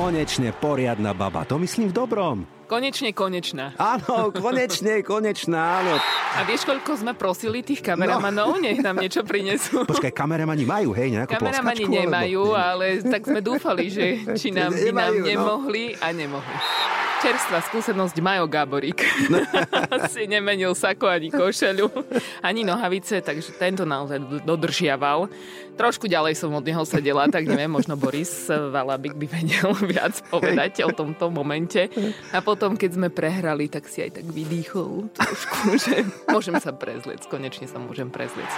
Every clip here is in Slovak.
Konečne poriadna baba, to myslím v dobrom. Konečne konečná. Áno, konečne, konečná, áno. A vieš, koľko sme prosili tých kameramanov? No. Nech nám niečo prinesú. Počkaj, kameramani majú, hej, nejakú Kameramani nemajú, alebo... ale tak sme dúfali, že či nám, by nám no. nemohli a nemohli. Čerstvá skúsenosť Majo Gáborík. si nemenil sako ani košelu, ani nohavice, takže tento naozaj dodržiaval. Trošku ďalej som od neho sedela, tak neviem, možno Boris Valabik by vedel viac povedať o tomto momente. A potom, keď sme prehrali, tak si aj tak vydýchol trošku, že môžem sa prezliec, konečne sa môžem prezliec.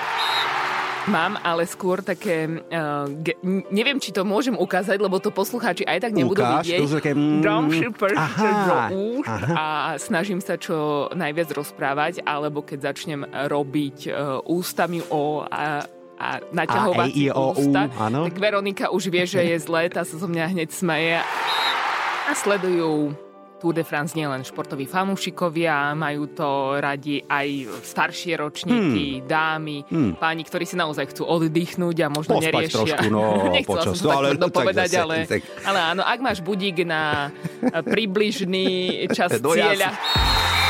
Mám, ale skôr také... Uh, ge, neviem, či to môžem ukázať, lebo to poslucháči aj tak nebudú Ukáž, vidieť. To také, mm, Drum super a snažím sa čo najviac rozprávať, alebo keď začnem robiť uh, ústami o... A, a naťahovať ústa, áno. tak Veronika už vie, že je zlé, tá sa zo mňa hneď smeje. A sledujú Tour de France nie len športoví fanúšikovia, majú to radi aj staršie ročníky, hmm. dámy, hmm. páni, ktorí si naozaj chcú oddychnúť a možno Pospať neriešia. Trošku, no, Nechcela počas, som to no, ale, tak dopovedať, zase, ale, tak... ale áno, ak máš budík na približný čas no, cieľa.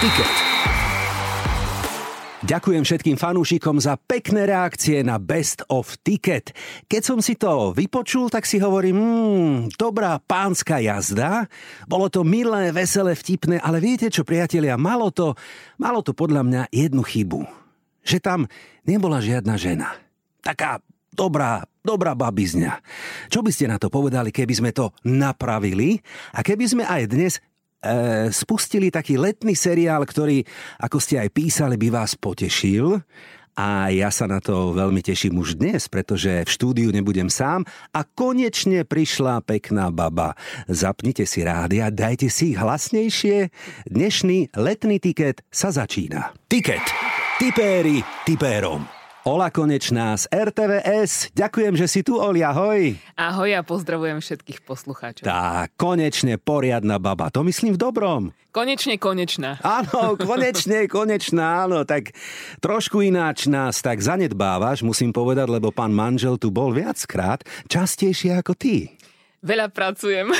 Ticket. Ďakujem všetkým fanúšikom za pekné reakcie na Best of Ticket. Keď som si to vypočul, tak si hovorím, hmm, dobrá pánska jazda. Bolo to milé, veselé, vtipné, ale viete čo, priatelia, malo to, malo to podľa mňa jednu chybu. Že tam nebola žiadna žena. Taká dobrá, dobrá babizňa. Čo by ste na to povedali, keby sme to napravili a keby sme aj dnes spustili taký letný seriál, ktorý, ako ste aj písali, by vás potešil. A ja sa na to veľmi teším už dnes, pretože v štúdiu nebudem sám a konečne prišla pekná baba. Zapnite si rádia, dajte si ich hlasnejšie. Dnešný letný tiket sa začína. Tiket. Tipéri tipérom. Ola Konečná z RTVS. Ďakujem, že si tu, Oli, ahoj. Ahoj a pozdravujem všetkých poslucháčov. Tá, konečne poriadna baba. To myslím v dobrom. Konečne konečná. Áno, konečne konečná, áno. Tak trošku ináč nás tak zanedbávaš, musím povedať, lebo pán manžel tu bol viackrát, častejšie ako ty. Veľa pracujem.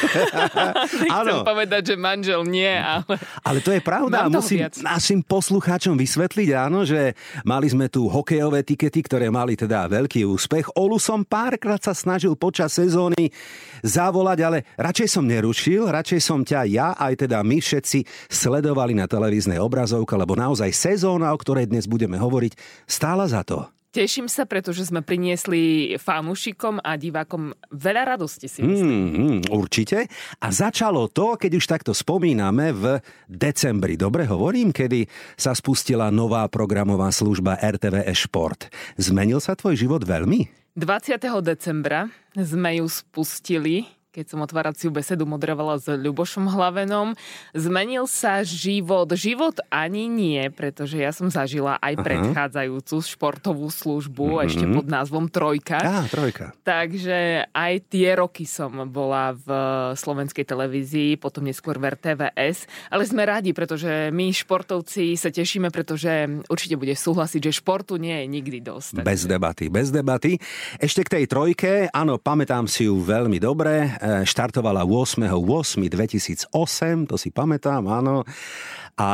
Nechcem povedať, že manžel nie, ale... Ale to je pravda. Musím viac. našim poslucháčom vysvetliť, áno, že mali sme tu hokejové tikety, ktoré mali teda veľký úspech. Olu som párkrát sa snažil počas sezóny zavolať, ale radšej som nerušil, radšej som ťa ja, aj teda my všetci sledovali na televíznej obrazovke, lebo naozaj sezóna, o ktorej dnes budeme hovoriť, stála za to. Teším sa, pretože sme priniesli fanúšikom a divákom veľa radosti si myslím. Mm, určite. A začalo to, keď už takto spomíname, v decembri. Dobre hovorím, kedy sa spustila nová programová služba RTV Šport. Zmenil sa tvoj život veľmi? 20. decembra sme ju spustili keď som otváraciu besedu moderovala s Ľubošom Hlavenom. Zmenil sa život. Život ani nie, pretože ja som zažila aj Aha. predchádzajúcu športovú službu mm-hmm. ešte pod názvom Trojka. Á, Trojka. Takže aj tie roky som bola v slovenskej televízii, potom neskôr v RTVS. Ale sme radi, pretože my športovci sa tešíme, pretože určite bude súhlasiť, že športu nie je nikdy dosť. Bez debaty, bez debaty. Ešte k tej trojke, áno, pamätám si ju veľmi dobre štartovala 8.8.2008, to si pamätám, áno. A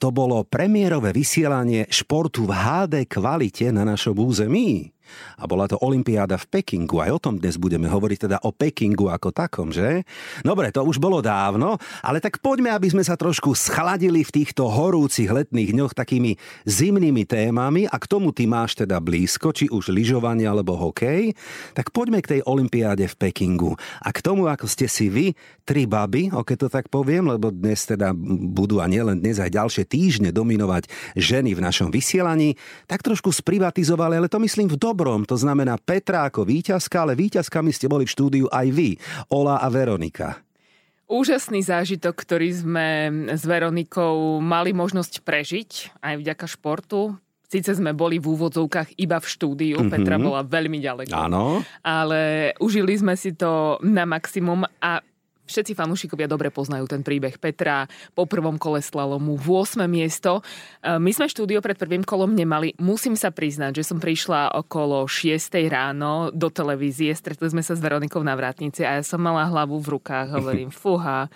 to bolo premiérové vysielanie športu v HD kvalite na našom území a bola to Olympiáda v Pekingu. Aj o tom dnes budeme hovoriť, teda o Pekingu ako takom, že? Dobre, to už bolo dávno, ale tak poďme, aby sme sa trošku schladili v týchto horúcich letných dňoch takými zimnými témami a k tomu ty máš teda blízko, či už lyžovanie alebo hokej, tak poďme k tej Olympiáde v Pekingu. A k tomu, ako ste si vy, tri baby, oke to tak poviem, lebo dnes teda budú a nielen dnes aj ďalšie týždne dominovať ženy v našom vysielaní, tak trošku sprivatizovali, ale to myslím v dobrom dobrom, to znamená Petra ako víťazka, ale víťazkami ste boli v štúdiu aj vy, Ola a Veronika. úžasný zážitok, ktorý sme s Veronikou mali možnosť prežiť aj vďaka športu. Sice sme boli v úvodzovkách iba v štúdiu, mm-hmm. Petra bola veľmi ďaleko. Áno. Ale užili sme si to na maximum a Všetci fanúšikovia dobre poznajú ten príbeh Petra po prvom kole slalomu, 8. miesto. E, my sme štúdio pred prvým kolom nemali. Musím sa priznať, že som prišla okolo 6. ráno do televízie, stretli sme sa s Veronikou na vrátnici a ja som mala hlavu v rukách, hovorím, fuha,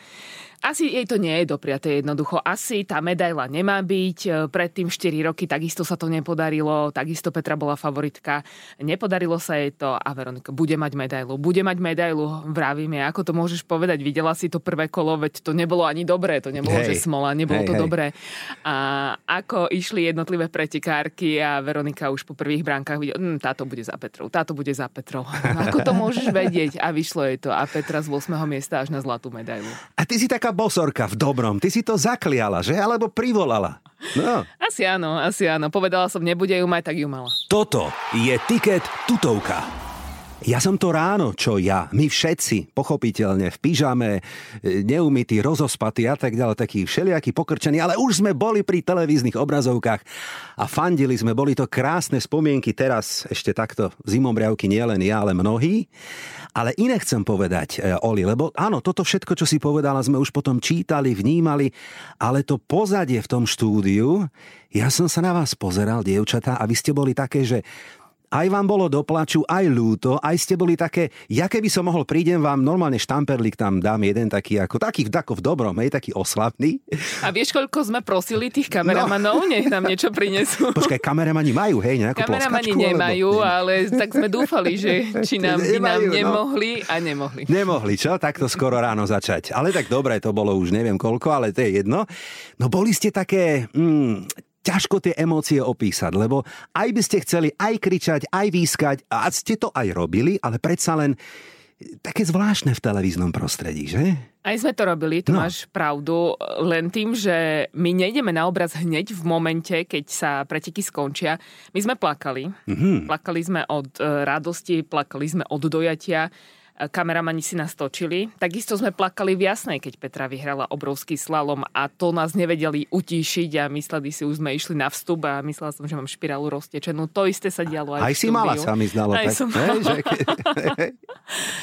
asi jej to nie je dopriaté jednoducho. Asi tá medaila nemá byť. E, predtým 4 roky takisto sa to nepodarilo. Takisto Petra bola favoritka. Nepodarilo sa jej to a Veronika bude mať medailu. Bude mať medailu, vravíme. Ako to môžeš povedať? Videla si to prvé kolo, veď to nebolo ani dobré. To nebolo, hej. že smola, nebolo hej, to hej. dobré. A ako išli jednotlivé pretekárky a Veronika už po prvých bránkach videla, hm, táto bude za Petrou, táto bude za Petrou. Ako to môžeš vedieť? A vyšlo jej to. A Petra z 8. miesta až na zlatú medailu. A ty si taká bosorka v dobrom. Ty si to zakliala, že? Alebo privolala. No. Asi áno, asi áno. Povedala som, nebude ju mať, tak ju mala. Toto je tiket tutovka. Ja som to ráno, čo ja, my všetci, pochopiteľne, v pyžame, neumytí, rozospatí a tak ďalej, takí všelijakí pokrčení, ale už sme boli pri televíznych obrazovkách a fandili sme, boli to krásne spomienky teraz, ešte takto zimomriavky nielen ja, ale mnohí. Ale iné chcem povedať, e, Oli, lebo áno, toto všetko, čo si povedala, sme už potom čítali, vnímali, ale to pozadie v tom štúdiu, ja som sa na vás pozeral, dievčatá, a vy ste boli také, že aj vám bolo doplaču, aj ľúto, aj ste boli také, ja keby som mohol, prídem vám, normálne štamperlik tam dám jeden taký, ako taký tako v dobrom, hej, taký oslavný. A vieš, koľko sme prosili tých kameramanov, no. nech nám niečo prinesú. Počkaj, kameramani majú, hej, nejakú Kameramani nemajú, alebo... ale tak sme dúfali, že či nám, by nám no. nemohli no. a nemohli. Nemohli, čo? Takto skoro ráno začať. Ale tak dobre, to bolo už neviem koľko, ale to je jedno. No boli ste také, mm, ťažko tie emócie opísať, lebo aj by ste chceli aj kričať, aj výskať a ste to aj robili, ale predsa len také zvláštne v televíznom prostredí, že? Aj sme to robili, tu no. máš pravdu, len tým, že my nejdeme na obraz hneď v momente, keď sa preteky skončia. My sme plakali. Mm-hmm. Plakali sme od e, radosti, plakali sme od dojatia kameramani si nás točili. Takisto sme plakali v Jasnej, keď Petra vyhrala obrovský slalom a to nás nevedeli utíšiť a mysleli si, už sme išli na vstup a myslela som, že mám špirálu roztečenú. To isté sa dialo aj Aj si mala, sa mi zdalo. Aj tak. som mala. Že...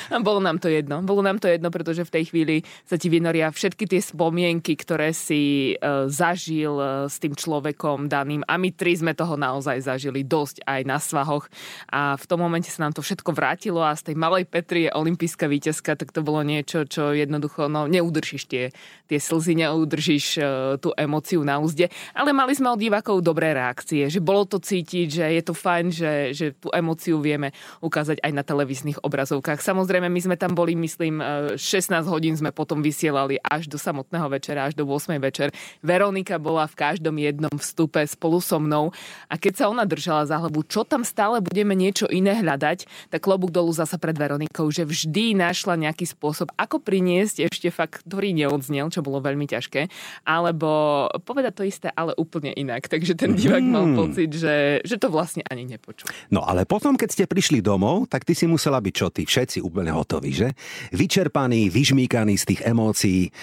Bolo nám to jedno. Bolo nám to jedno, pretože v tej chvíli sa ti vynoria všetky tie spomienky, ktoré si uh, zažil uh, s tým človekom daným a my tri sme toho naozaj zažili dosť aj na svahoch a v tom momente sa nám to všetko vrátilo a z tej malej Petri je olimpijská víťazka, tak to bolo niečo, čo jednoducho no, neudržíš tie, tie slzy, neudržíš uh, tú emociu na úzde. Ale mali sme od divákov dobré reakcie, že bolo to cítiť, že je to fajn, že, že tú emociu vieme ukázať aj na televíznych obrazovkách. Samozrejme, my sme tam boli, myslím, 16 e, hodín sme potom vysielali až do samotného večera, až do 8 večer. Veronika bola v každom jednom vstupe spolu so mnou a keď sa ona držala za hlavu, čo tam stále budeme niečo iné hľadať, tak klobúk dolu zasa pred Veronikou, že vždy našla nejaký spôsob, ako priniesť ešte fakt, ktorý neodznel, čo bolo veľmi ťažké, alebo povedať to isté, ale úplne inak. Takže ten divák mal hmm. pocit, že, že to vlastne ani nepočul. No ale potom, keď ste prišli domov, tak ty si musela byť čo ty? Všetci úplne hotoví, že? Vyčerpaní, vyžmíkaní z tých emócií.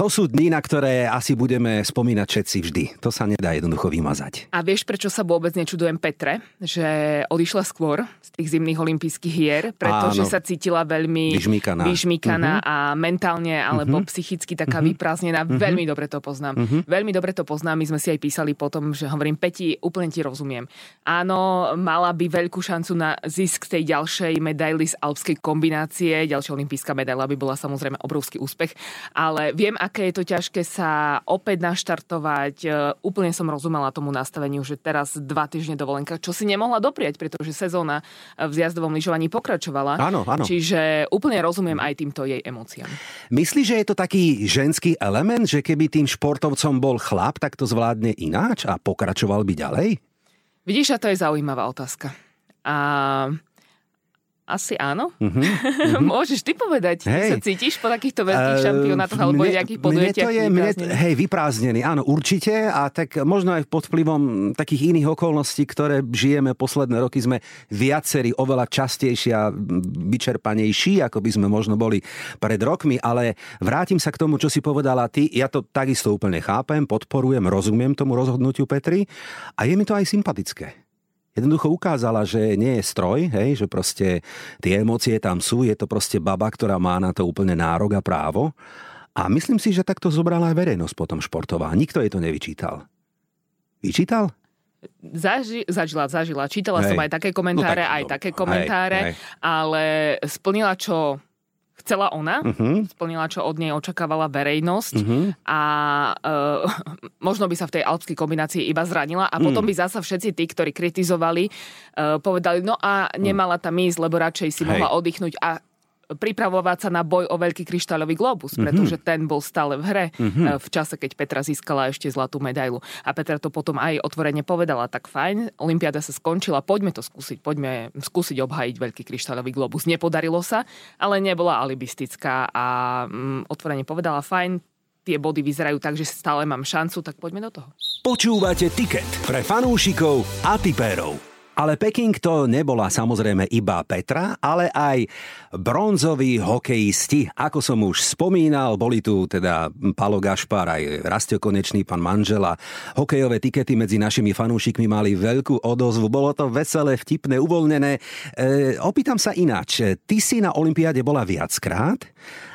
To sú dni, na ktoré asi budeme spomínať všetci vždy. To sa nedá jednoducho vymazať. A vieš, prečo sa vôbec nečudujem Petre? Že odišla skôr z tých zimných olympijských hier, pretože Áno. sa cítila veľmi vyžmíkaná, vyžmíkaná uh-huh. a mentálne alebo uh-huh. psychicky taká uh-huh. vyprázdnená. Uh-huh. Veľmi dobre to poznám. Uh-huh. Veľmi dobre to poznám. My sme si aj písali potom, že hovorím, Peti, úplne ti rozumiem. Áno, mala by veľkú šancu na zisk tej ďalšej medaily z alpskej kombinácie. Ďalšia olympijská medaila by bola samozrejme obrovský úspech. Ale viem, aké je to ťažké sa opäť naštartovať. E, úplne som rozumela tomu nastaveniu, že teraz dva týždne dovolenka, čo si nemohla doprieť, pretože sezóna v zjazdovom lyžovaní pokračovala. Áno, áno. Čiže úplne rozumiem aj týmto jej emóciám. Myslíš, že je to taký ženský element, že keby tým športovcom bol chlap, tak to zvládne ináč a pokračoval by ďalej? Vidíš, a to je zaujímavá otázka. A asi áno. Uh-huh. Môžeš ty povedať, hey. sa cítiš po takýchto veľkých uh, šampionátoch alebo mne, nejakých podujetiach? Mne to je, mne, hej, vyprázdnený, áno, určite a tak možno aj pod vplyvom takých iných okolností, ktoré žijeme posledné roky, sme viacerí oveľa častejší a vyčerpanejší, ako by sme možno boli pred rokmi, ale vrátim sa k tomu, čo si povedala ty. Ja to takisto úplne chápem, podporujem, rozumiem tomu rozhodnutiu Petri a je mi to aj sympatické jednoducho ukázala, že nie je stroj, hej, že proste tie emócie tam sú, je to proste baba, ktorá má na to úplne nárok a právo. A myslím si, že takto zobrala aj verejnosť potom športová. Nikto jej to nevyčítal. Vyčítal? Zaži, zažila, zažila. Čítala hej. som aj také komentáre, no, tak, aj také komentáre, hej, hej. ale splnila, čo chcela ona, uh-huh. splnila, čo od nej očakávala verejnosť uh-huh. a uh, možno by sa v tej alpskej kombinácii iba zranila a potom uh-huh. by zasa všetci tí, ktorí kritizovali, uh, povedali, no a nemala tam ísť, lebo radšej si Hej. mohla oddychnúť a pripravovať sa na boj o veľký kryštáľový globus, mhm. pretože mm-hmm. ten bol stále v hre mm-hmm. v čase, keď Petra získala ešte zlatú medailu. A Petra to potom aj otvorene povedala, tak fajn, Olympiáda sa skončila, poďme to skúsiť, poďme skúsiť obhajiť veľký kryštáľový globus. Nepodarilo sa, ale nebola alibistická a um, otvorene povedala, fajn, tie body vyzerajú tak, že stále mám šancu, tak poďme do toho. Počúvate Ticket pre fanúšikov a tipérov. Ale Peking to nebola samozrejme iba Petra, ale aj bronzoví hokejisti. Ako som už spomínal, boli tu teda Palo Gašpar, aj Rastio Konečný, pán Manžela. Hokejové tikety medzi našimi fanúšikmi mali veľkú odozvu. Bolo to veselé, vtipné, uvoľnené. E, opýtam sa ináč. Ty si na Olympiáde bola viackrát,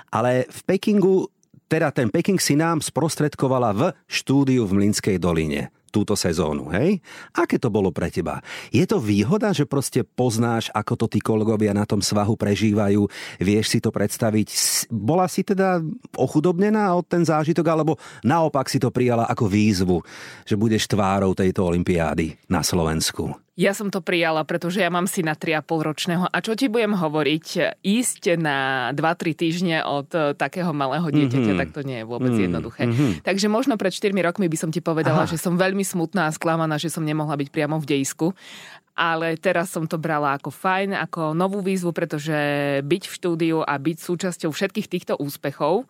ale v Pekingu teda ten Peking si nám sprostredkovala v štúdiu v Mlinskej doline túto sezónu, hej? Aké to bolo pre teba? Je to výhoda, že proste poznáš, ako to tí kolegovia na tom svahu prežívajú, vieš si to predstaviť? Bola si teda ochudobnená od ten zážitok, alebo naopak si to prijala ako výzvu, že budeš tvárou tejto olympiády na Slovensku? Ja som to prijala, pretože ja mám syna 3,5 ročného. A čo ti budem hovoriť? Ísť na 2-3 týždne od e, takého malého dieťaťa, mm-hmm. tak to nie je vôbec mm-hmm. jednoduché. Mm-hmm. Takže možno pred 4 rokmi by som ti povedala, Aha. že som veľmi smutná a sklamaná, že som nemohla byť priamo v dejisku. Ale teraz som to brala ako fajn, ako novú výzvu, pretože byť v štúdiu a byť súčasťou všetkých týchto úspechov,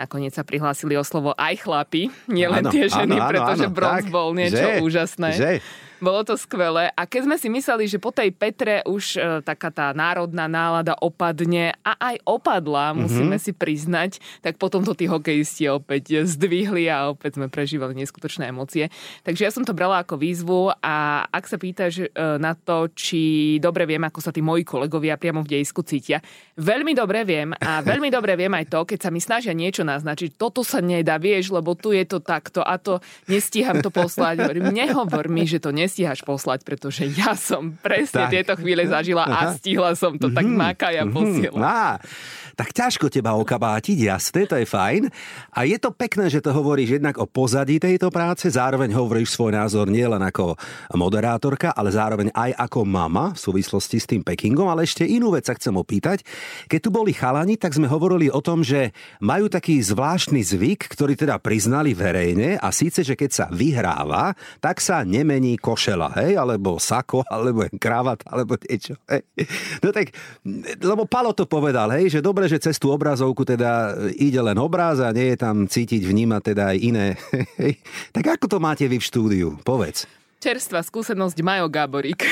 Nakoniec sa prihlásili o slovo aj chlapi, nielen tie ženy, áno, áno, pretože áno, bronz tak, bol niečo že, úžasné. Že. Bolo to skvelé. A keď sme si mysleli, že po tej Petre už e, taká tá národná nálada opadne a aj opadla, mm-hmm. musíme si priznať, tak potom to tí hokejisti opäť zdvihli a opäť sme prežívali neskutočné emócie. Takže ja som to brala ako výzvu a ak sa pýtaš e, na to, či dobre viem, ako sa tí moji kolegovia priamo v dejisku cítia, veľmi dobre viem a veľmi dobre viem aj to, keď sa mi snažia niečo naznačiť, toto sa nedá, vieš, lebo tu je to takto a to nestíham to poslať. Nehovor mi, že to nestíham nestíhaš poslať, pretože ja som presne tak. tieto chvíle zažila a stihla som to, tak mhm. máka ja posiela. Á, tak ťažko teba okabátiť, jasné, to je fajn. A je to pekné, že to hovoríš jednak o pozadí tejto práce, zároveň hovoríš svoj názor nielen ako moderátorka, ale zároveň aj ako mama v súvislosti s tým Pekingom, ale ešte inú vec sa chcem opýtať. Keď tu boli chalani, tak sme hovorili o tom, že majú taký zvláštny zvyk, ktorý teda priznali verejne a síce, že keď sa vyhráva, tak sa nemení košela, hej, alebo sako, alebo kravat, alebo niečo. Hej. No tak, lebo Palo to povedal, hej, že dobre, že cez tú obrazovku teda ide len obraz a nie je tam cítiť, vnímať teda aj iné. tak ako to máte vy v štúdiu? Povedz. Čerstvá skúsenosť Majo Gáborík.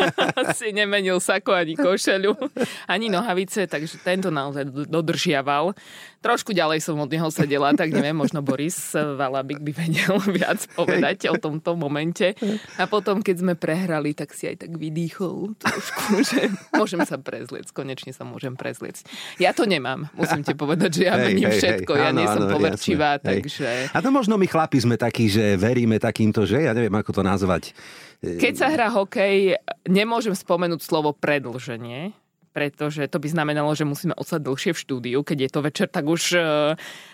si nemenil sako ani košelu, ani nohavice, takže tento naozaj dodržiaval. Trošku ďalej som od neho sedela, tak neviem, možno Boris Valabik by vedel viac povedať o tomto momente. A potom, keď sme prehrali, tak si aj tak vydýchol trošku, že môžem sa prezliec, konečne sa môžem prezliec. Ja to nemám, musím ti povedať, že ja mením všetko, hej, ja áno, nie som áno, poverčivá, jasné, takže... A to možno my chlapi sme takí, že veríme takýmto, že ja neviem, ako to nazvať. Keď sa hrá hokej, nemôžem spomenúť slovo predlženie pretože to by znamenalo, že musíme ostať dlhšie v štúdiu. Keď je to večer, tak už e,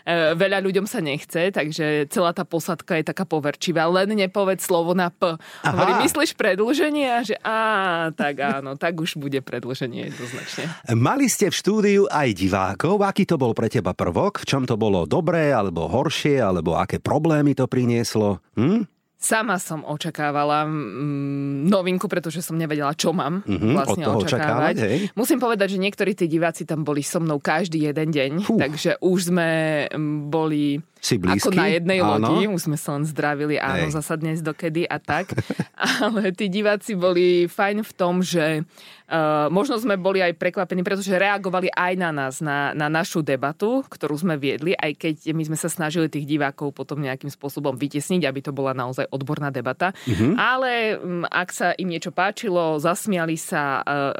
e, veľa ľuďom sa nechce, takže celá tá posadka je taká poverčivá. Len nepovedz slovo na P. Hovorí, myslíš predlženie? A že á, tak áno, tak už bude predlženie jednoznačne. Mali ste v štúdiu aj divákov. Aký to bol pre teba prvok? V čom to bolo dobré, alebo horšie, alebo aké problémy to prinieslo? Hm? Sama som očakávala mm, novinku, pretože som nevedela, čo mám mm-hmm, vlastne očakávať. očakávať Musím povedať, že niektorí tí diváci tam boli so mnou každý jeden deň, Fú. takže už sme mm, boli si blízky? Ako na jednej áno. lodi, už sme sa len zdravili, áno, Hej. zasa dnes dokedy a tak. Ale tí diváci boli fajn v tom, že uh, možno sme boli aj prekvapení, pretože reagovali aj na nás, na, na našu debatu, ktorú sme viedli, aj keď my sme sa snažili tých divákov potom nejakým spôsobom vytesniť, aby to bola naozaj odborná debata. Uh-huh. Ale um, ak sa im niečo páčilo, zasmiali sa, uh,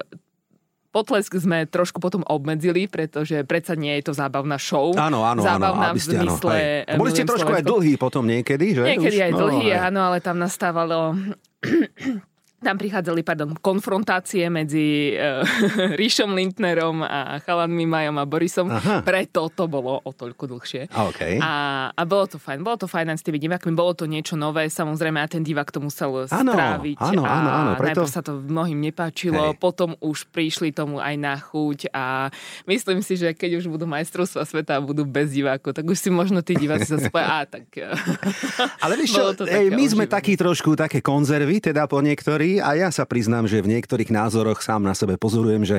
Potlesk sme trošku potom obmedzili, pretože predsa nie je to zábavná show. Áno, áno, zábavná áno. v zmysle... Áno, Boli ste trošku aj dlhý potom niekedy, že? Niekedy Už? aj dlhý, no, áno, ale tam nastávalo tam prichádzali pardon, konfrontácie medzi uh, Ríšom Lindnerom a chalanmi Majom a Borisom. Aha. Preto to bolo o toľko dlhšie. Okay. A, a bolo to fajn. Bolo to fajn s tými divákmi. Bolo to niečo nové. Samozrejme, a ten divák to musel ano, stráviť. Áno, áno, áno. Preto... sa to mnohým nepáčilo. Hej. Potom už prišli tomu aj na chuť a myslím si, že keď už budú majstrovstva sveta a budú bez divákov, tak už si možno tí diváci sa spoja. tak... Ale vieš čo, my sme takí trošku také konzervy, teda po a ja sa priznám, že v niektorých názoroch sám na sebe pozorujem, že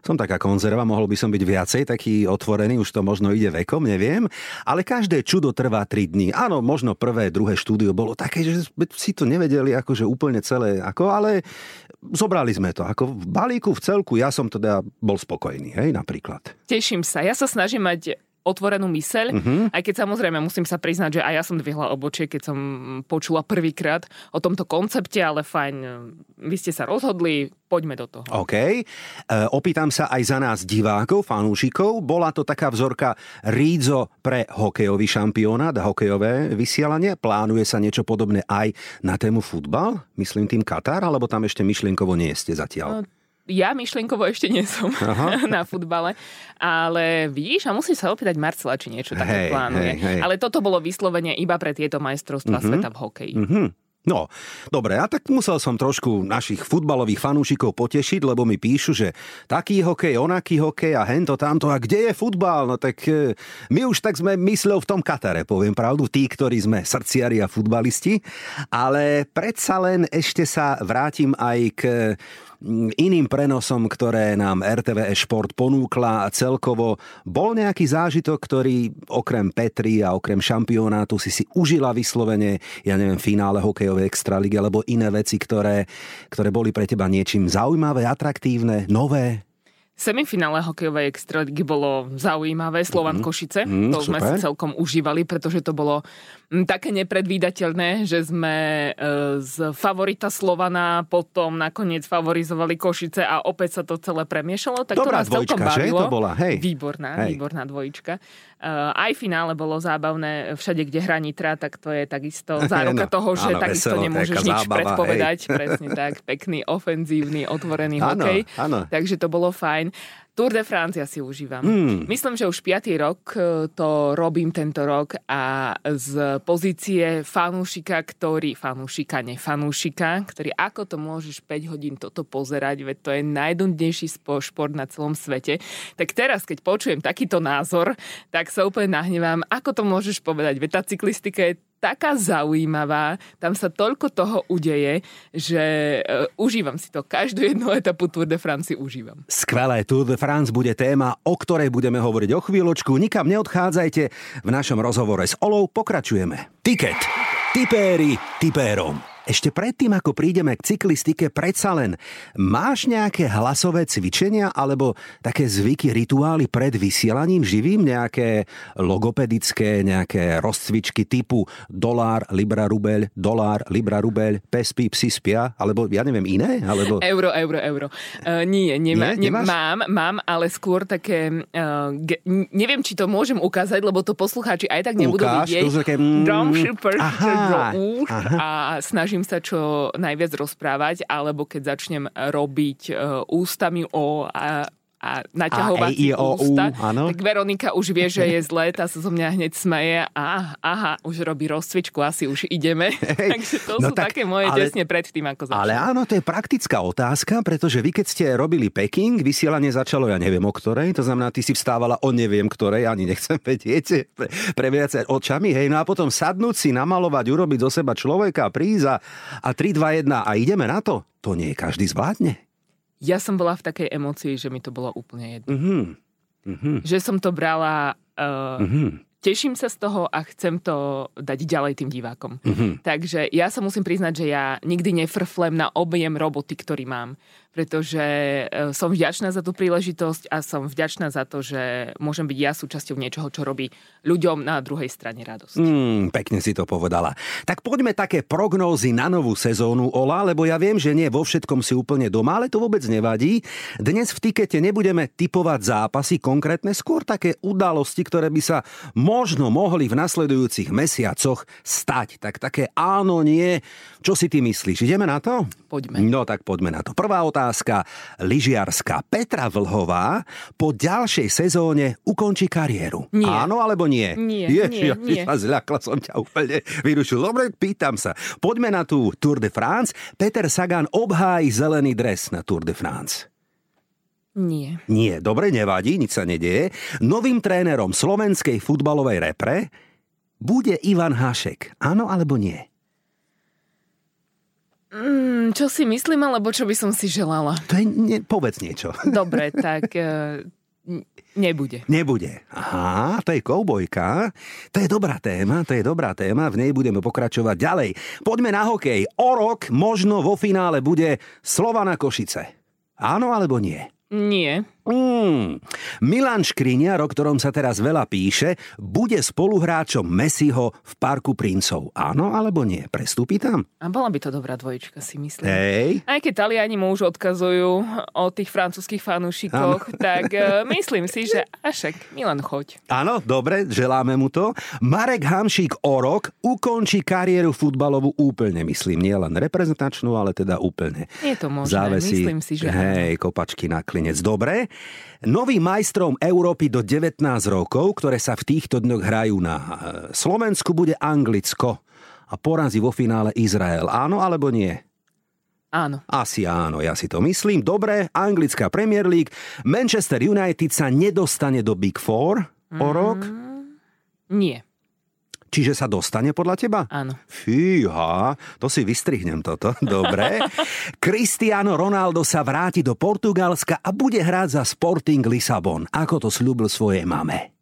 som taká konzerva, mohol by som byť viacej taký otvorený, už to možno ide vekom, neviem, ale každé čudo trvá 3 dní. Áno, možno prvé, druhé štúdio bolo také, že si to nevedeli akože úplne celé, ako, ale zobrali sme to. Ako v balíku, v celku, ja som teda bol spokojný, hej, napríklad. Teším sa. Ja sa snažím mať otvorenú myseľ, uh-huh. aj keď samozrejme musím sa priznať, že aj ja som dvihla obočie, keď som počula prvýkrát o tomto koncepte, ale fajn, vy ste sa rozhodli, poďme do toho. OK. E, opýtam sa aj za nás divákov, fanúšikov. Bola to taká vzorka rídzo pre hokejový šampionát a hokejové vysielanie. Plánuje sa niečo podobné aj na tému futbal? Myslím tým Katar, alebo tam ešte myšlienkovo nie ste zatiaľ? No, ja myšlienkovo ešte nie som Aha. na futbale, ale vidíš, a musím sa opýtať Marcela, či niečo také plánuje. Hej, hej. Ale toto bolo vyslovene iba pre tieto majstrovstvá uh-huh. sveta v hokeji. Uh-huh. No, dobre, a tak musel som trošku našich futbalových fanúšikov potešiť, lebo mi píšu, že taký hokej, onaký hokej a hento, tamto, a kde je futbal? No tak e, my už tak sme myslel v tom Katare, poviem pravdu, tí, ktorí sme srdciari a futbalisti, ale predsa len ešte sa vrátim aj k iným prenosom, ktoré nám RTV Šport ponúkla a celkovo bol nejaký zážitok, ktorý okrem Petri a okrem šampionátu si si užila vyslovene, ja neviem, finále hokejovej extraligy alebo iné veci, ktoré, ktoré boli pre teba niečím zaujímavé, atraktívne, nové? Semifinále hokejovej extraligy bolo zaujímavé, Slovan mm. Košice. Mm, to super. sme si celkom užívali, pretože to bolo také nepredvídateľné, že sme e, z favorita Slovana potom nakoniec favorizovali Košice a opäť sa to celé premiešalo. Tak Dobrá to nás celkom bavilo. Že? To bola, hej. Výborná, hej. výborná dvojička. Aj finále bolo zábavné. Všade, kde hrá Nitra, tak to je takisto záruka no, toho, že áno, takisto veselo, nemôžeš nič zábava, predpovedať. Hej. Presne tak. Pekný, ofenzívny, otvorený áno, hokej. Áno. Takže to bolo fajn. Tour de France ja si užívam. Hmm. Myslím, že už piatý rok e, to robím tento rok a z pozície fanúšika, ktorý, fanúšika, nefanúšika, ktorý ako to môžeš 5 hodín toto pozerať, veď to je najdundnejší šport na celom svete. Tak teraz, keď počujem takýto názor, tak sa úplne nahnevám, ako to môžeš povedať, veď tá cyklistika je taká zaujímavá, tam sa toľko toho udeje, že uh, užívam si to. Každú jednu etapu Tour de France užívam. Skvelé, Tour de France bude téma, o ktorej budeme hovoriť o chvíľočku. Nikam neodchádzajte, v našom rozhovore s Olou pokračujeme. Tiket. Tipéri tipérom. Ešte predtým, ako prídeme k cyklistike, predsa len máš nejaké hlasové cvičenia alebo také zvyky, rituály pred vysielaním živým? Nejaké logopedické, nejaké rozcvičky typu dolár, libra, rubeľ, dolár, libra, rubeľ, pes, pí, psi spia? Alebo ja neviem, iné? Alebo... Euro, euro, euro. Uh, nie, nemá, nie, ne, mám, mám, ale skôr také... Uh, ge, neviem, či to môžem ukázať, lebo to poslucháči aj tak nebudú Ukáž, vidieť. To také, mm, aha, aha. a snažím snažím sa čo najviac rozprávať, alebo keď začnem robiť uh, ústami o a naťahovací A, ústa, áno. tak Veronika už vie, že je zlé, tá sa zo mňa hneď smeje a aha, už robí rozcvičku, asi už ideme. Takže to no sú tak, také moje ale- tesne pred tým, ako začne. Ale áno, to je praktická otázka, pretože vy keď ste robili Peking, vysielanie začalo, ja neviem o ktorej, to znamená, ty si vstávala o neviem ktorej, ani nechcem vedieť, pre, previať očami, hej, no a potom sadnúť si, namalovať, urobiť zo seba človeka, príza a 3, 2, 1 a ideme na to. To nie každý zvládne. Ja som bola v takej emocii, že mi to bolo úplne jedno. Mhm. Mhm. Že som to brala... Uh, Mhm. teším sa z toho a chcem to dať ďalej tým divákom. Mhm. Takže ja sa musím priznať, že ja nikdy nefrflem na objem roboty, ktorý mám. Pretože e, som vďačná za tú príležitosť a som vďačná za to, že môžem byť ja súčasťou niečoho, čo robí ľuďom na druhej strane radosť. Mm, pekne si to povedala. Tak poďme také prognózy na novú sezónu, Ola, lebo ja viem, že nie vo všetkom si úplne doma, ale to vôbec nevadí. Dnes v tikete nebudeme typovať zápasy konkrétne, skôr také udalosti, ktoré by sa možno mohli v nasledujúcich mesiacoch stať. Tak také áno, nie. Čo si ty myslíš? Ideme na to? Poďme. No tak poďme na to. Prvá otázka. Lyžiarska Petra Vlhová po ďalšej sezóne ukončí kariéru. Nie. Áno alebo nie? Nie, Ježiš, nie, nie. ja zľakla som ťa úplne vyrušil. Dobre, pýtam sa. Poďme na tú Tour de France. Peter Sagan obhájí zelený dres na Tour de France. Nie. Nie, dobre, nevadí, nič sa nedieje. Novým trénerom slovenskej futbalovej repre bude Ivan Hašek. Áno alebo nie? Mm, čo si myslím, alebo čo by som si želala? To je, ne, povedz niečo. Dobre, tak e, nebude. Nebude. Aha, to je koubojka. To je dobrá téma, to je dobrá téma, v nej budeme pokračovať ďalej. Poďme na hokej. O rok možno vo finále bude Slovana Košice. Áno alebo nie? Nie. Mm. Milan Škriniar, o ktorom sa teraz veľa píše, bude spoluhráčom Messiho v Parku princov. Áno alebo nie? Prestúpi tam? A bola by to dobrá dvojička, si myslím. Hej. Aj keď Taliani mu už odkazujú o tých francúzských fanúšikoch, tak uh, myslím si, že Ašek, Milan, choď. Áno, dobre, želáme mu to. Marek Hamšík o rok ukončí kariéru futbalovú úplne, myslím. Nie len reprezentačnú, ale teda úplne. Je to možné, Závesí, myslím si, že hej, kopačky na klinec. Dobre. Novým majstrom Európy do 19 rokov, ktoré sa v týchto dňoch hrajú na e, Slovensku, bude Anglicko a porazí vo finále Izrael. Áno alebo nie? Áno. Asi áno, ja si to myslím. Dobre, anglická Premier League. Manchester United sa nedostane do Big Four o rok. Nie. Čiže sa dostane podľa teba? Áno. Fíha, to si vystrihnem toto. Dobre. Cristiano Ronaldo sa vráti do Portugalska a bude hrať za Sporting Lisabon, ako to slúbil svojej mame.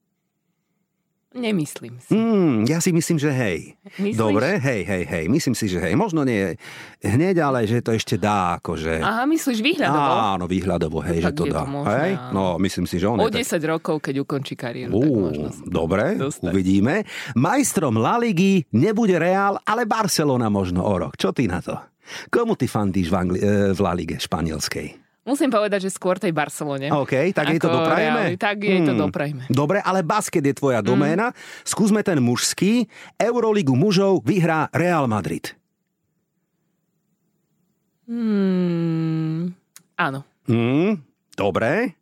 Nemyslím si. Hmm, ja si myslím, že hej. Myslíš? Dobre, hej, hej, hej. Myslím si, že hej. Možno nie hneď, ale že to ešte dá, akože... Aha, myslíš výhľadovo? Áno, výhľadovo, hej, že Tak to je to dá. možné, hej? No, myslím si, že on O je 10 tak... rokov, keď ukončí kariéru, tak Ú, možno sa to dobre, dostať. uvidíme. Majstrom La Ligy nebude Real, ale Barcelona možno o rok. Čo ty na to? Komu ty fandíš v, Angli- e, v La Lige španielskej? Musím povedať, že skôr tej Barcelone. OK, tak jej to doprajeme? Reáli, tak jej to Hmm. doprajme. Dobre, ale basket je tvoja doména. Skúsme ten mužský. Euroligu mužov vyhrá Real Madrid. Hmm, áno. Hmm, dobre.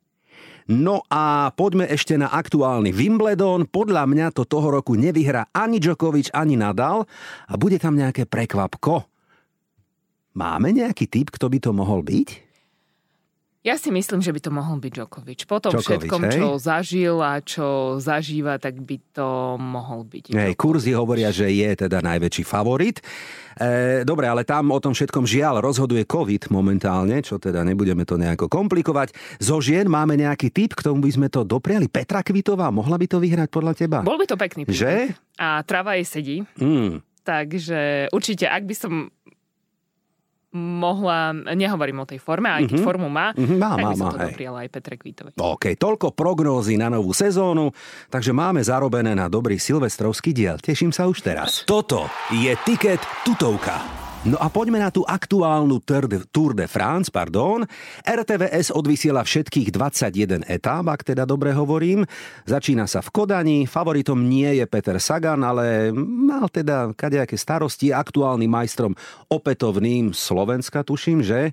No a poďme ešte na aktuálny Wimbledon. Podľa mňa to toho roku nevyhrá ani Djokovic, ani Nadal a bude tam nejaké prekvapko. Máme nejaký typ, kto by to mohol byť? Ja si myslím, že by to mohol byť Djokovic. Po tom Djokovic, všetkom, hej? čo zažil a čo zažíva, tak by to mohol byť. Hej, kurzy hovoria, že je teda najväčší favorit. E, dobre, ale tam o tom všetkom žiaľ rozhoduje COVID momentálne, čo teda nebudeme to nejako komplikovať. Zo žien máme nejaký typ, k tomu by sme to dopriali. Petra Kvitová, mohla by to vyhrať podľa teba? Bol by to pekný. Že? A trava jej sedí, Mm. takže určite, ak by som mohla, nehovorím o tej forme, aj keď Mhm. formu má, Mhm, má, tak má, by som má, to hej. dopriala aj Petre Kvítovej. OK, toľko prognózy na novú sezónu, takže máme zarobené na dobrý silvestrovský diel. Teším sa už teraz. Toto je Tiket tutovka. No a poďme na tú aktuálnu Tour de France, pardon. RTVS odvysiela všetkých 21 etáp, ak teda dobre hovorím. Začína sa v Kodani, favoritom nie je Peter Sagan, ale mal teda kadejaké starosti, aktuálnym majstrom opätovným Slovenska, tuším, že? E,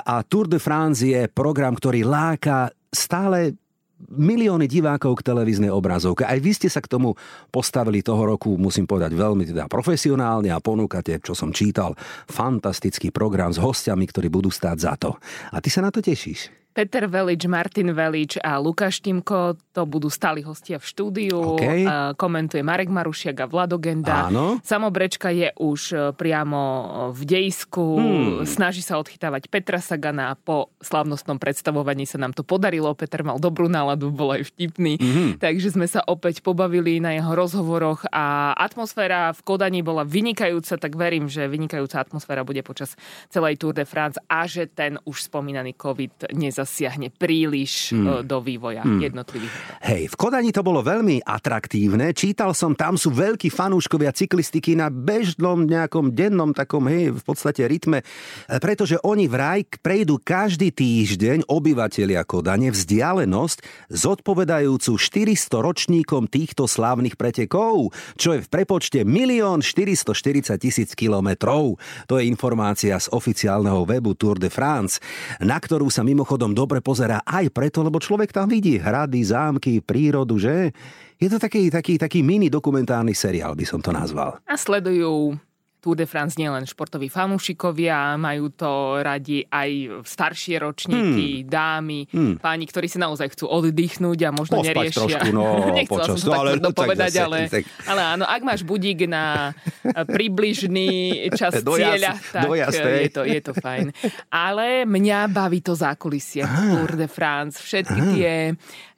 a Tour de France je program, ktorý láka stále milióny divákov k televíznej obrazovke. Aj vy ste sa k tomu postavili toho roku, musím povedať, veľmi teda profesionálne a ponúkate, čo som čítal, fantastický program s hostiami, ktorí budú stáť za to. A ty sa na to tešíš? Peter Velič, Martin Velič a Lukáš Timko, to budú stáli hostia v štúdiu. Okay. Komentuje Marek Marušiak a Vlado Genda. Áno. Samobrečka je už e, priamo v dejsku. Hmm. Snaží sa odchytávať Petra Sagana. Po slavnostnom predstavovaní sa nám to podarilo. Peter mal dobrú náladu, bol aj vtipný. Mm-hmm. Takže sme sa opäť pobavili na jeho rozhovoroch a atmosféra v Kodani bola vynikajúca, tak verím, že vynikajúca atmosféra bude počas celej Tour de France a že ten už spomínaný COVID nezas nezasiahne príliš hmm. do vývoja hmm. jednotlivých. Hej, v Kodani to bolo veľmi atraktívne. Čítal som, tam sú veľkí fanúškovia cyklistiky na bežnom nejakom dennom takom, hej, v podstate rytme, e, pretože oni vraj prejdú každý týždeň obyvateľia Kodane vzdialenosť zodpovedajúcu 400 ročníkom týchto slávnych pretekov, čo je v prepočte 1 440 tisíc kilometrov. To je informácia z oficiálneho webu Tour de France, na ktorú sa mimochodom dobre pozerá aj preto, lebo človek tam vidí hrady, zámky, prírodu, že? Je to taký, taký, taký mini dokumentárny seriál, by som to nazval. A sledujú Tour de France nielen športoví fanúšikovia, majú to radi aj staršie ročníky, hmm. dámy, hmm. páni, ktorí si naozaj chcú oddychnúť a možno Pospať neriešia. Trošku, no, Nechcela počas, som to no, ale, tak povedať, zase, ale, tak... ale áno, ak máš budík na približný čas do cieľa, jas, tak je to, je to fajn. Ale mňa baví to zákulisie Tour de France. Všetky tie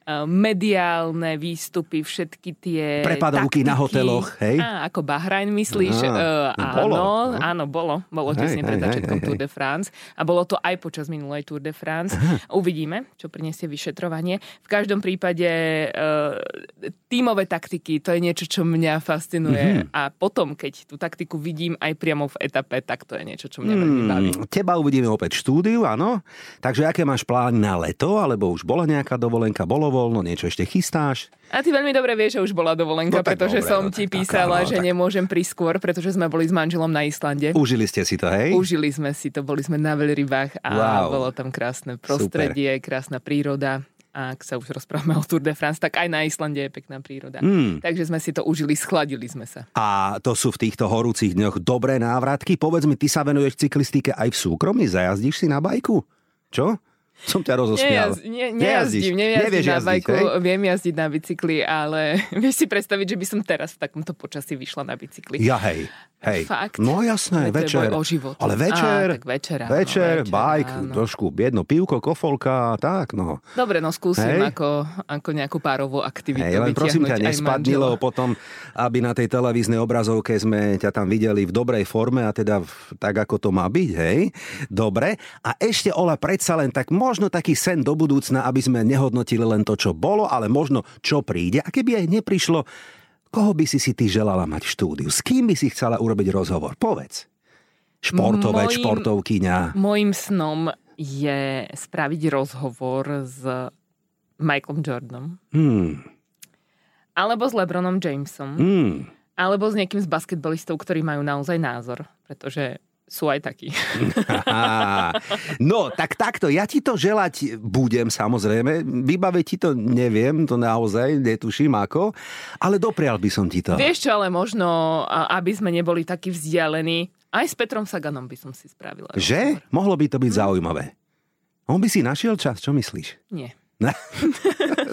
Eh, mediálne výstupy, všetky tie Prepadovky taktiky. na hoteloch, hej? Á, ako Bahrajn myslíš? uh, áno, bolo, no? áno, bolo. Bolo tesne pred začiatkom Tour de France. A bolo to aj počas minulej Tour de France. Aha. Uvidíme, čo prinesie vyšetrovanie. V každom prípade uh, tímové taktiky, to je niečo, čo mňa fascinuje. Mm-hmm. A potom, keď tú taktiku vidím aj priamo v etape, tak to je niečo, čo mňa mm, veľmi baví. Teba uvidíme opäť v štúdiu, áno. Takže aké máš plán na leto? Alebo už bola nejaká dovolenka? Bolo voľno, niečo ešte chystáš? A ty veľmi dobre vieš, že už bola dovolenka, no, pretože dobre, som no, ti písala, no, že tak... nemôžem prísť skôr, pretože sme boli s manželom na Islande. Užili ste si to, hej? Užili sme si to, boli sme na veľrybách a wow. bolo tam krásne prostredie, Super. krásna príroda. A ak sa už rozprávame o Tour de France, tak aj na Islande je pekná príroda. Mm. Takže sme si to užili, schladili sme sa. A to sú v týchto horúcich dňoch dobré návratky. Povedz mi, ty sa venuješ cyklistike aj v súkromí? Zajazdíš si na bajku? Čo? Som ťa rozosmial. Nejaz, ne, nejazdím, nejazdím na bajku, hej? viem jazdiť na bicykli, ale vieš si predstaviť, že by som teraz v takomto počasí vyšla na bicykli. Ja hej. Hej. Fakt? No jasné, Veď večer. o život. Ale večer. Á, tak večer, áno, večer, večer áno. trošku jedno pivko, kofolka, tak no. Dobre, no skúsim ako, ako nejakú párovú aktivitu Hej, len prosím ťa, nespadni, lebo potom, aby na tej televíznej obrazovke sme ťa tam videli v dobrej forme a teda v, tak, ako to má byť, hej. Dobre. A ešte, Ola, predsa len tak možno taký sen do budúcna, aby sme nehodnotili len to, čo bolo, ale možno čo príde. A keby aj neprišlo, Koho by si si ty želala mať v štúdiu? S kým by si chcela urobiť rozhovor? Povedz. Športové, mojim, športovkyňa. Mojím snom je spraviť rozhovor s Michaelom Jordanom. Hmm. Alebo s LeBronom Jamesom. Hmm. Alebo s niekým z basketbalistov, ktorí majú naozaj názor. Pretože sú aj takí. no, tak takto, ja ti to želať budem samozrejme. Vybaviť ti to neviem, to naozaj netuším ako, ale doprial by som ti to. Vieš čo, ale možno, aby sme neboli takí vzdialení, aj s Petrom Saganom by som si spravila. Že? Rozhovor. Mohlo by to byť hm. zaujímavé. On by si našiel čas, čo myslíš? Nie.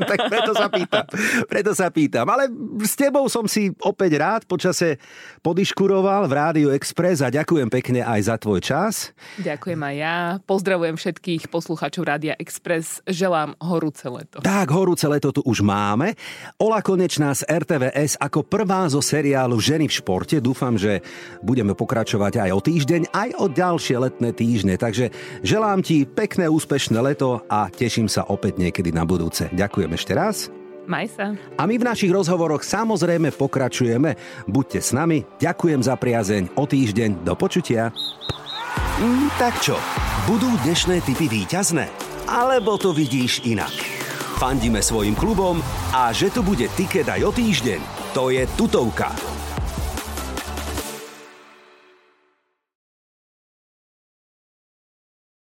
tak preto sa pýtam. Preto sa pýtam. Ale s tebou som si opäť rád počase podiškuroval v Rádiu Express a ďakujem pekne aj za tvoj čas. Ďakujem aj ja. Pozdravujem všetkých poslucháčov Rádia Express. Želám horúce leto. Tak, horúce leto tu už máme. Ola Konečná z RTVS ako prvá zo seriálu Ženy v športe. Dúfam, že budeme pokračovať aj o týždeň, aj o ďalšie letné týždne. Takže želám ti pekné, úspešné leto a teším sa opäť niekedy na budúce. Ďakujem ešte raz. Maj sa. A my v našich rozhovoroch samozrejme pokračujeme. Buďte s nami, ďakujem za priazeň, o týždeň, do počutia. Mm, tak čo, budú dnešné typy výťazné? Alebo to vidíš inak? Fandíme svojim klubom a že tu bude tiket aj o týždeň, to je tutovka.